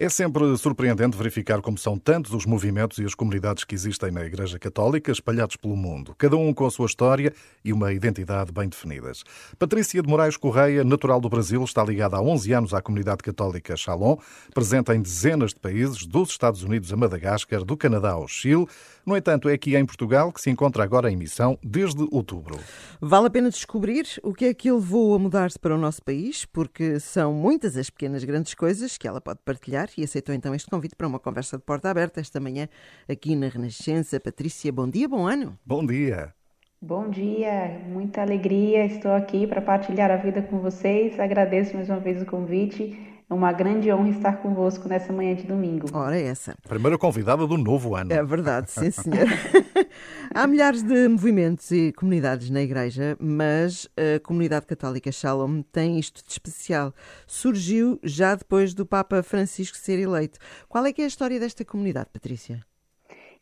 É sempre surpreendente verificar como são tantos os movimentos e as comunidades que existem na Igreja Católica, espalhados pelo mundo, cada um com a sua história e uma identidade bem definidas. Patrícia de Moraes Correia, natural do Brasil, está ligada há 11 anos à comunidade católica Shalom, presente em dezenas de países, dos Estados Unidos a Madagascar, do Canadá ao Chile. No entanto, é aqui em Portugal que se encontra agora em missão desde outubro. Vale a pena descobrir o que é que ele levou a mudar-se para o nosso país, porque são muitas as pequenas grandes coisas que ela pode partilhar e aceitou então este convite para uma conversa de porta aberta esta manhã aqui na Renascença. Patrícia, bom dia, bom ano. Bom dia. Bom dia, muita alegria. Estou aqui para partilhar a vida com vocês. Agradeço mais uma vez o convite. É uma grande honra estar convosco nessa manhã de domingo. Ora, é essa. Primeira convidada do novo ano. É verdade, sim, senhor. Há milhares de movimentos e comunidades na Igreja, mas a comunidade católica Shalom tem isto de especial. Surgiu já depois do Papa Francisco ser eleito. Qual é que é a história desta comunidade, Patrícia?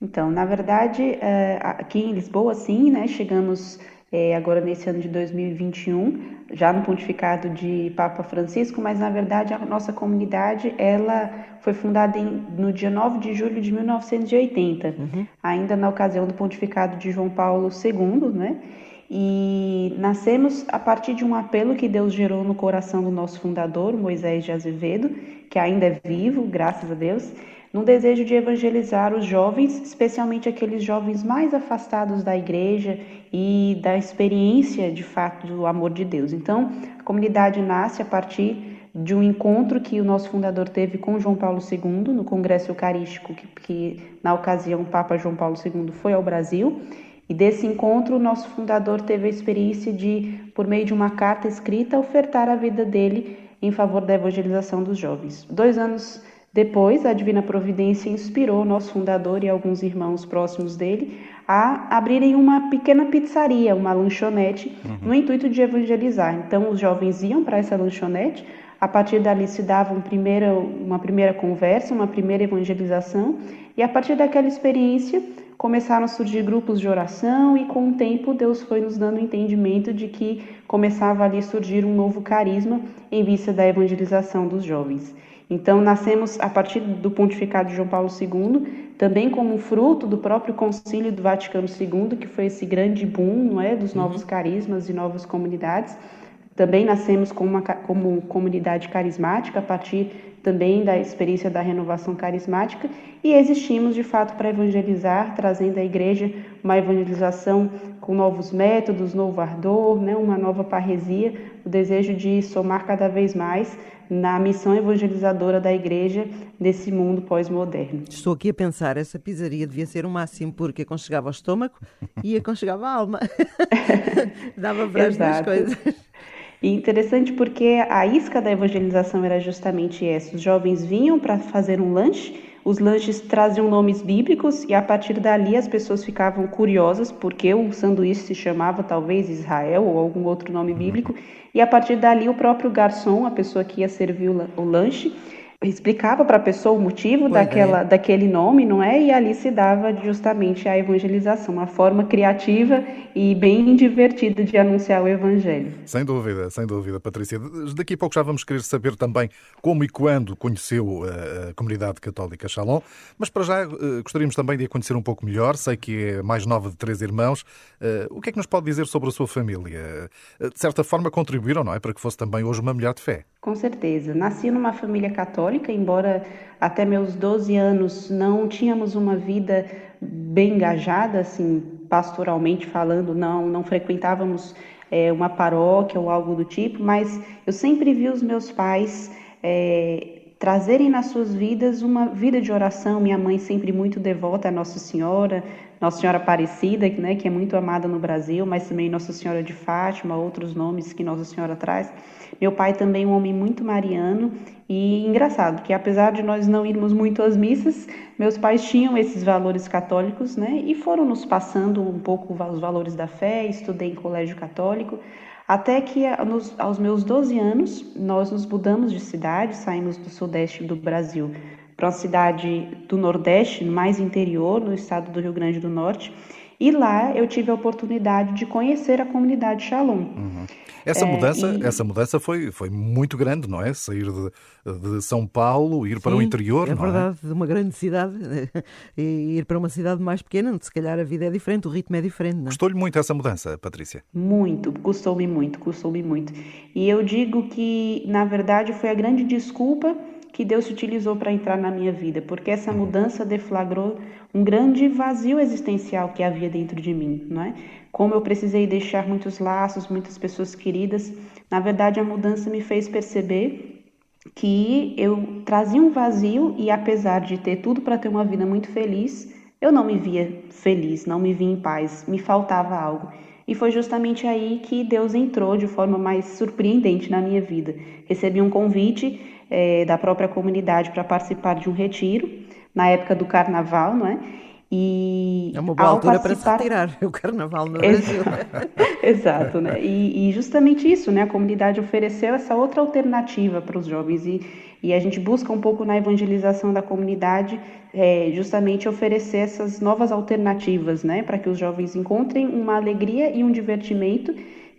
Então, na verdade, eh, aqui em Lisboa, sim, né, chegamos é, agora nesse ano de 2021, já no pontificado de Papa Francisco, mas na verdade a nossa comunidade ela foi fundada em, no dia 9 de julho de 1980, uhum. ainda na ocasião do pontificado de João Paulo II, né? E nascemos a partir de um apelo que Deus gerou no coração do nosso fundador, Moisés de Azevedo, que ainda é vivo, graças a Deus, no desejo de evangelizar os jovens, especialmente aqueles jovens mais afastados da igreja e da experiência de fato do amor de Deus. Então, a comunidade nasce a partir de um encontro que o nosso fundador teve com João Paulo II no Congresso Eucarístico, que, que na ocasião o Papa João Paulo II foi ao Brasil. E desse encontro, o nosso fundador teve a experiência de, por meio de uma carta escrita, ofertar a vida dele em favor da evangelização dos jovens. Dois anos depois, a Divina Providência inspirou nosso fundador e alguns irmãos próximos dele a abrirem uma pequena pizzaria, uma lanchonete, uhum. no intuito de evangelizar. Então, os jovens iam para essa lanchonete, a partir dali se dava um primeiro, uma primeira conversa, uma primeira evangelização, e a partir daquela experiência começaram a surgir grupos de oração, e com o tempo Deus foi nos dando o entendimento de que começava ali a surgir um novo carisma em vista da evangelização dos jovens. Então, nascemos a partir do pontificado de João Paulo II, também como fruto do próprio concílio do Vaticano II, que foi esse grande boom não é, dos uhum. novos carismas e novas comunidades. Também nascemos como, uma, como comunidade carismática, a partir também da experiência da renovação carismática, e existimos de fato para evangelizar, trazendo à igreja uma evangelização com novos métodos, novo ardor, né, uma nova parresia, o desejo de somar cada vez mais na missão evangelizadora da igreja nesse mundo pós-moderno. Estou aqui a pensar, essa pizzaria devia ser o máximo porque aconchegava o estômago e aconchegava a alma. Dava para as duas coisas. E interessante porque a isca da evangelização era justamente essa. Os jovens vinham para fazer um lanche, os lanches traziam nomes bíblicos e a partir dali as pessoas ficavam curiosas porque o sanduíche se chamava talvez Israel ou algum outro nome bíblico. E a partir dali o próprio garçom, a pessoa que ia servir o lanche, explicava para a pessoa o motivo daquela, é. daquele nome, não é? E ali se dava justamente a evangelização, uma forma criativa e bem divertida de anunciar o evangelho. Sem dúvida, sem dúvida, Patrícia. Daqui a pouco já vamos querer saber também como e quando conheceu a comunidade católica Shalom, mas para já eh, gostaríamos também de a conhecer um pouco melhor. Sei que é mais nova de três irmãos. Eh, o que é que nos pode dizer sobre a sua família? Eh, de certa forma contribuíram, não é? Para que fosse também hoje uma mulher de fé. Com certeza. Nasci numa família católica, embora até meus 12 anos não tínhamos uma vida bem engajada, assim, pastoralmente falando, não, não frequentávamos é, uma paróquia ou algo do tipo, mas eu sempre vi os meus pais é, trazerem nas suas vidas uma vida de oração. Minha mãe sempre muito devota a Nossa Senhora, Nossa Senhora Aparecida, né, que é muito amada no Brasil, mas também Nossa Senhora de Fátima, outros nomes que Nossa Senhora traz. Meu pai também é um homem muito mariano e engraçado que apesar de nós não irmos muito às missas, meus pais tinham esses valores católicos, né? E foram nos passando um pouco os valores da fé. Estudei em colégio católico, até que aos meus 12 anos nós nos mudamos de cidade, saímos do sudeste do Brasil para uma cidade do Nordeste, mais interior, no estado do Rio Grande do Norte. E lá eu tive a oportunidade de conhecer a comunidade Shalom. Uhum. Essa mudança, é, e... essa mudança foi, foi muito grande, não é? Sair de, de São Paulo, ir Sim, para o interior, é não é? verdade, de uma grande cidade e ir para uma cidade mais pequena, onde se calhar a vida é diferente, o ritmo é diferente. Não é? Custou-lhe muito essa mudança, Patrícia? Muito, custou-me muito, custou-me muito. E eu digo que, na verdade, foi a grande desculpa que Deus utilizou para entrar na minha vida, porque essa uhum. mudança deflagrou um grande vazio existencial que havia dentro de mim, não é? Como eu precisei deixar muitos laços, muitas pessoas queridas, na verdade a mudança me fez perceber que eu trazia um vazio e apesar de ter tudo para ter uma vida muito feliz, eu não me via feliz, não me via em paz, me faltava algo. E foi justamente aí que Deus entrou de forma mais surpreendente na minha vida. Recebi um convite é, da própria comunidade para participar de um retiro, na época do carnaval, não é? E é uma boa altura participar... para se retirar o carnaval no Brasil. Exato, né? E, e, justamente isso, né? A comunidade ofereceu essa outra alternativa para os jovens e, e a gente busca um pouco na evangelização da comunidade é, justamente oferecer essas novas alternativas, né? Para que os jovens encontrem uma alegria e um divertimento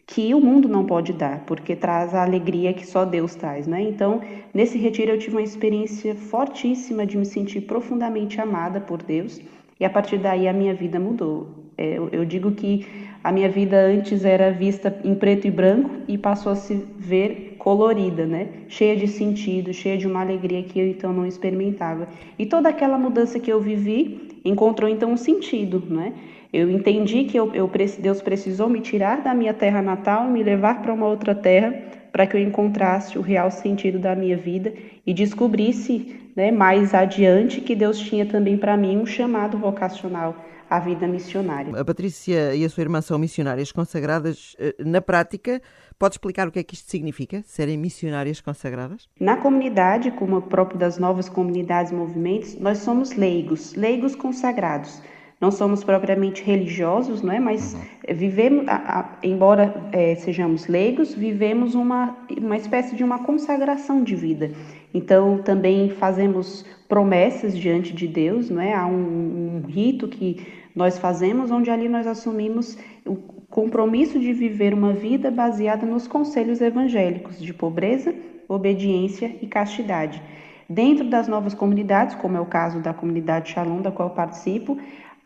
que o mundo não pode dar, porque traz a alegria que só Deus traz, né? Então, nesse retiro eu tive uma experiência fortíssima de me sentir profundamente amada por Deus e a partir daí a minha vida mudou. É, eu, eu digo que a minha vida antes era vista em preto e branco e passou a se ver colorida, né? Cheia de sentido, cheia de uma alegria que eu então não experimentava. E toda aquela mudança que eu vivi encontrou então um sentido, né? Eu entendi que eu, eu, Deus precisou me tirar da minha terra natal, me levar para uma outra terra, para que eu encontrasse o real sentido da minha vida e descobrisse né, mais adiante que Deus tinha também para mim um chamado vocacional à vida missionária. A Patrícia e a sua irmã são missionárias consagradas. Eh, na prática, pode explicar o que é que isto significa, serem missionárias consagradas? Na comunidade, como o próprio das novas comunidades e movimentos, nós somos leigos, leigos consagrados não somos propriamente religiosos, não é? mas uhum. vivemos, a, a, embora é, sejamos leigos, vivemos uma, uma espécie de uma consagração de vida. Então, também fazemos promessas diante de Deus, não é? Há um, um rito que nós fazemos onde ali nós assumimos o compromisso de viver uma vida baseada nos conselhos evangélicos de pobreza, obediência e castidade. Dentro das novas comunidades, como é o caso da comunidade Shalom, da qual participo,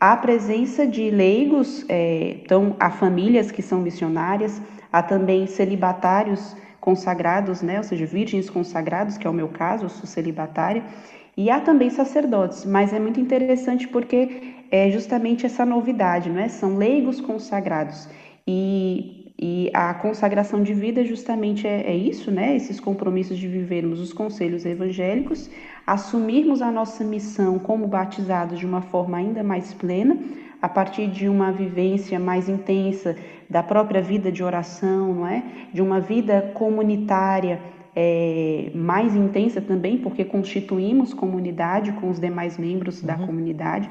Há presença de leigos, é, então há famílias que são missionárias, há também celibatários consagrados, né, ou seja, virgens consagrados, que é o meu caso, eu sou celibatária, e há também sacerdotes, mas é muito interessante porque é justamente essa novidade, não é? São leigos consagrados. E, e a consagração de vida justamente é, é isso, né? Esses compromissos de vivermos os conselhos evangélicos, assumirmos a nossa missão como batizados de uma forma ainda mais plena, a partir de uma vivência mais intensa da própria vida de oração, não é? De uma vida comunitária é, mais intensa também, porque constituímos comunidade com os demais membros uhum. da comunidade,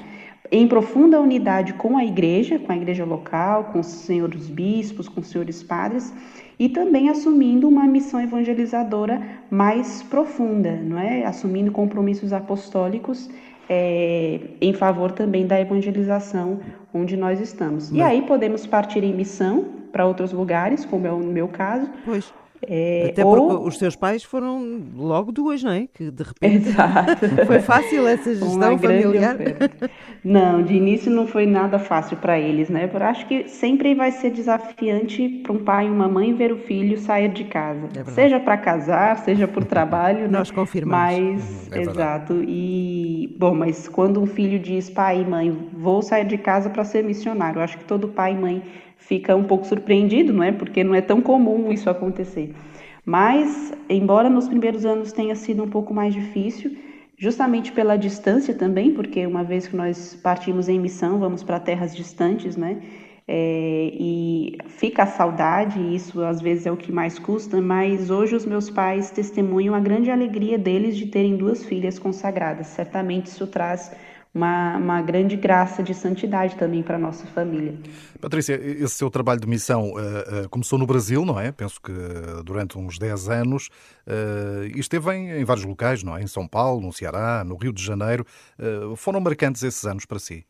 em profunda unidade com a igreja, com a igreja local, com os senhores bispos, com os senhores padres, e também assumindo uma missão evangelizadora mais profunda, não é? Assumindo compromissos apostólicos é, em favor também da evangelização onde nós estamos. E aí podemos partir em missão para outros lugares, como é o meu caso. Pois. É, Até porque ou... os seus pais foram logo duas, não é? Que de repente Exato. foi fácil essa gestão familiar. Não, de início não foi nada fácil para eles, né? Eu acho que sempre vai ser desafiante para um pai e uma mãe ver o filho sair de casa, é seja para casar, seja por trabalho. Né? Nós confirmamos. Mas, é exato. E bom, mas quando um filho diz pai e mãe, vou sair de casa para ser missionário, eu acho que todo pai e mãe fica um pouco surpreendido, não é? Porque não é tão comum isso acontecer. Mas, embora nos primeiros anos tenha sido um pouco mais difícil, justamente pela distância também, porque uma vez que nós partimos em missão, vamos para terras distantes, né? É, e fica a saudade, e isso às vezes é o que mais custa, mas hoje os meus pais testemunham a grande alegria deles de terem duas filhas consagradas. Certamente isso traz uma, uma grande graça de santidade também para a nossa família. Patrícia, esse seu trabalho de missão uh, uh, começou no Brasil, não é? Penso que durante uns 10 anos uh, e esteve em, em, vários locais, não é? Em São Paulo, no Ceará, no Rio de Janeiro. foram marcantes esses anos para si?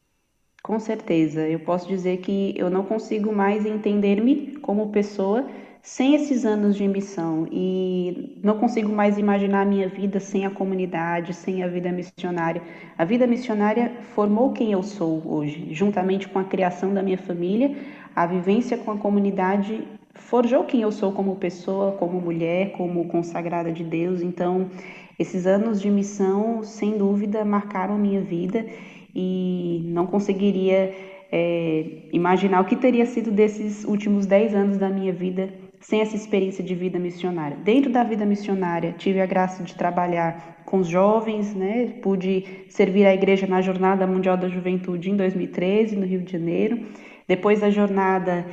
Com certeza, eu posso dizer que eu não consigo mais entender-me como pessoa sem esses anos de missão e não consigo mais imaginar a minha vida sem a comunidade, sem a vida missionária. A vida missionária formou quem eu sou hoje, juntamente com a criação da minha família, a vivência com a comunidade forjou quem eu sou como pessoa, como mulher, como consagrada de Deus. Então, esses anos de missão, sem dúvida, marcaram minha vida e não conseguiria é, imaginar o que teria sido desses últimos dez anos da minha vida sem essa experiência de vida missionária. Dentro da vida missionária, tive a graça de trabalhar com os jovens, né? Pude servir a igreja na Jornada Mundial da Juventude em 2013, no Rio de Janeiro. Depois da jornada,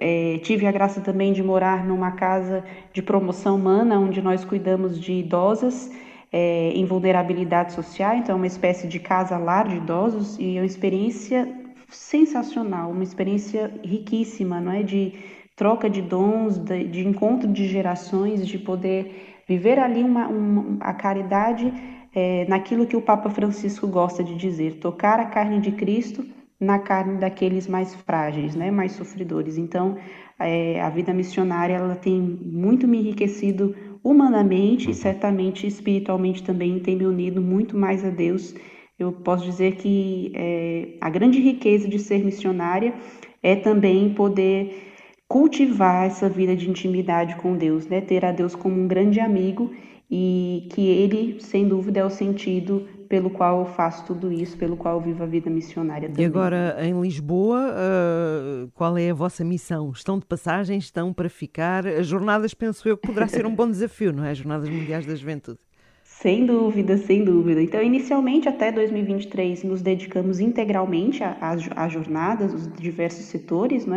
é, tive a graça também de morar numa casa de promoção humana, onde nós cuidamos de idosas é, em vulnerabilidade social, então é uma espécie de casa-lar de idosos, e é uma experiência sensacional, uma experiência riquíssima, não é? De troca de dons, de, de encontro de gerações, de poder viver ali uma, uma a caridade é, naquilo que o Papa Francisco gosta de dizer, tocar a carne de Cristo na carne daqueles mais frágeis, né, mais sofredores. Então, é, a vida missionária ela tem muito me enriquecido humanamente e certamente espiritualmente também tem me unido muito mais a Deus. Eu posso dizer que é, a grande riqueza de ser missionária é também poder cultivar essa vida de intimidade com Deus, né? Ter a Deus como um grande amigo e que ele, sem dúvida, é o sentido pelo qual eu faço tudo isso, pelo qual eu vivo a vida missionária também. E agora, em Lisboa, uh, qual é a vossa missão? Estão de passagem? Estão para ficar? As jornadas, penso eu, que poderá ser um bom desafio, não é? As Jornadas Mundiais da Juventude. Sem dúvida, sem dúvida. Então, inicialmente, até 2023, nos dedicamos integralmente às jornadas, os diversos setores, não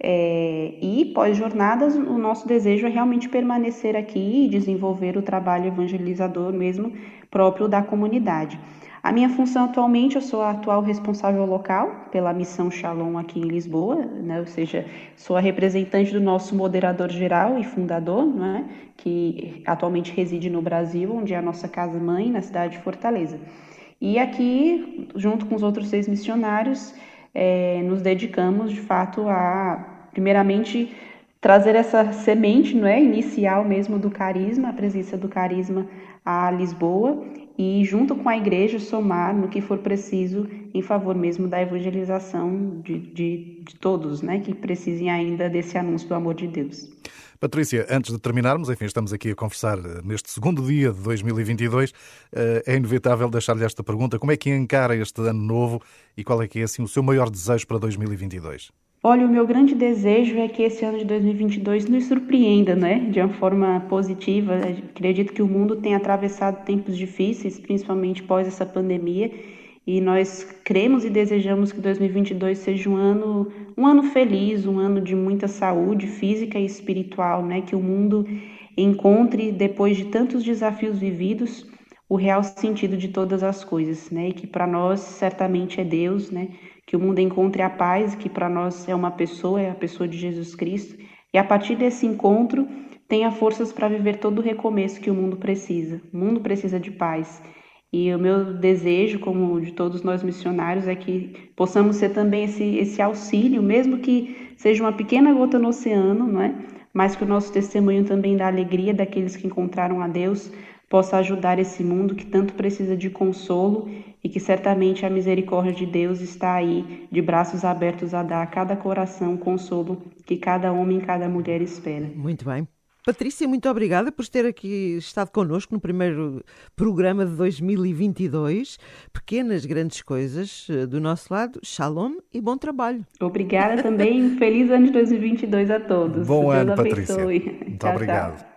é? E pós-jornadas, o nosso desejo é realmente permanecer aqui e desenvolver o trabalho evangelizador mesmo próprio da comunidade. A minha função atualmente, eu sou a atual responsável local pela missão Shalom aqui em Lisboa, né? ou seja, sou a representante do nosso moderador geral e fundador, né? que atualmente reside no Brasil, onde é a nossa casa-mãe, na cidade de Fortaleza. E aqui, junto com os outros seis missionários, é, nos dedicamos de fato a, primeiramente, trazer essa semente não é, inicial mesmo do carisma, a presença do carisma a Lisboa e, junto com a igreja, somar no que for preciso em favor mesmo da evangelização de, de, de todos né, que precisem ainda desse anúncio do amor de Deus. Patrícia, antes de terminarmos, enfim, estamos aqui a conversar eh, neste segundo dia de 2022, eh, é inevitável deixar-lhe esta pergunta: como é que encara este ano novo e qual é que é assim, o seu maior desejo para 2022? Olha, o meu grande desejo é que esse ano de 2022 nos surpreenda, né? De uma forma positiva. Acredito que o mundo tem atravessado tempos difíceis, principalmente pós essa pandemia, e nós cremos e desejamos que 2022 seja um ano, um ano feliz, um ano de muita saúde física e espiritual, né? Que o mundo encontre depois de tantos desafios vividos o real sentido de todas as coisas, né? E que para nós certamente é Deus, né? Que o mundo encontre a paz, que para nós é uma pessoa, é a pessoa de Jesus Cristo, e a partir desse encontro tenha forças para viver todo o recomeço que o mundo precisa. O mundo precisa de paz. E o meu desejo, como de todos nós missionários, é que possamos ser também esse, esse auxílio, mesmo que seja uma pequena gota no oceano, não é? Mas que o nosso testemunho também da alegria daqueles que encontraram a Deus possa ajudar esse mundo que tanto precisa de consolo e que certamente a misericórdia de Deus está aí, de braços abertos a dar a cada coração consolo que cada homem e cada mulher espera. Muito bem. Patrícia, muito obrigada por ter aqui estado connosco no primeiro programa de 2022. Pequenas, grandes coisas eh, do nosso lado. Shalom e bom trabalho. Obrigada também. Feliz ano de 2022 a todos. Bom Deus ano, abençoe. Patrícia. Muito tchau, obrigado. Tchau.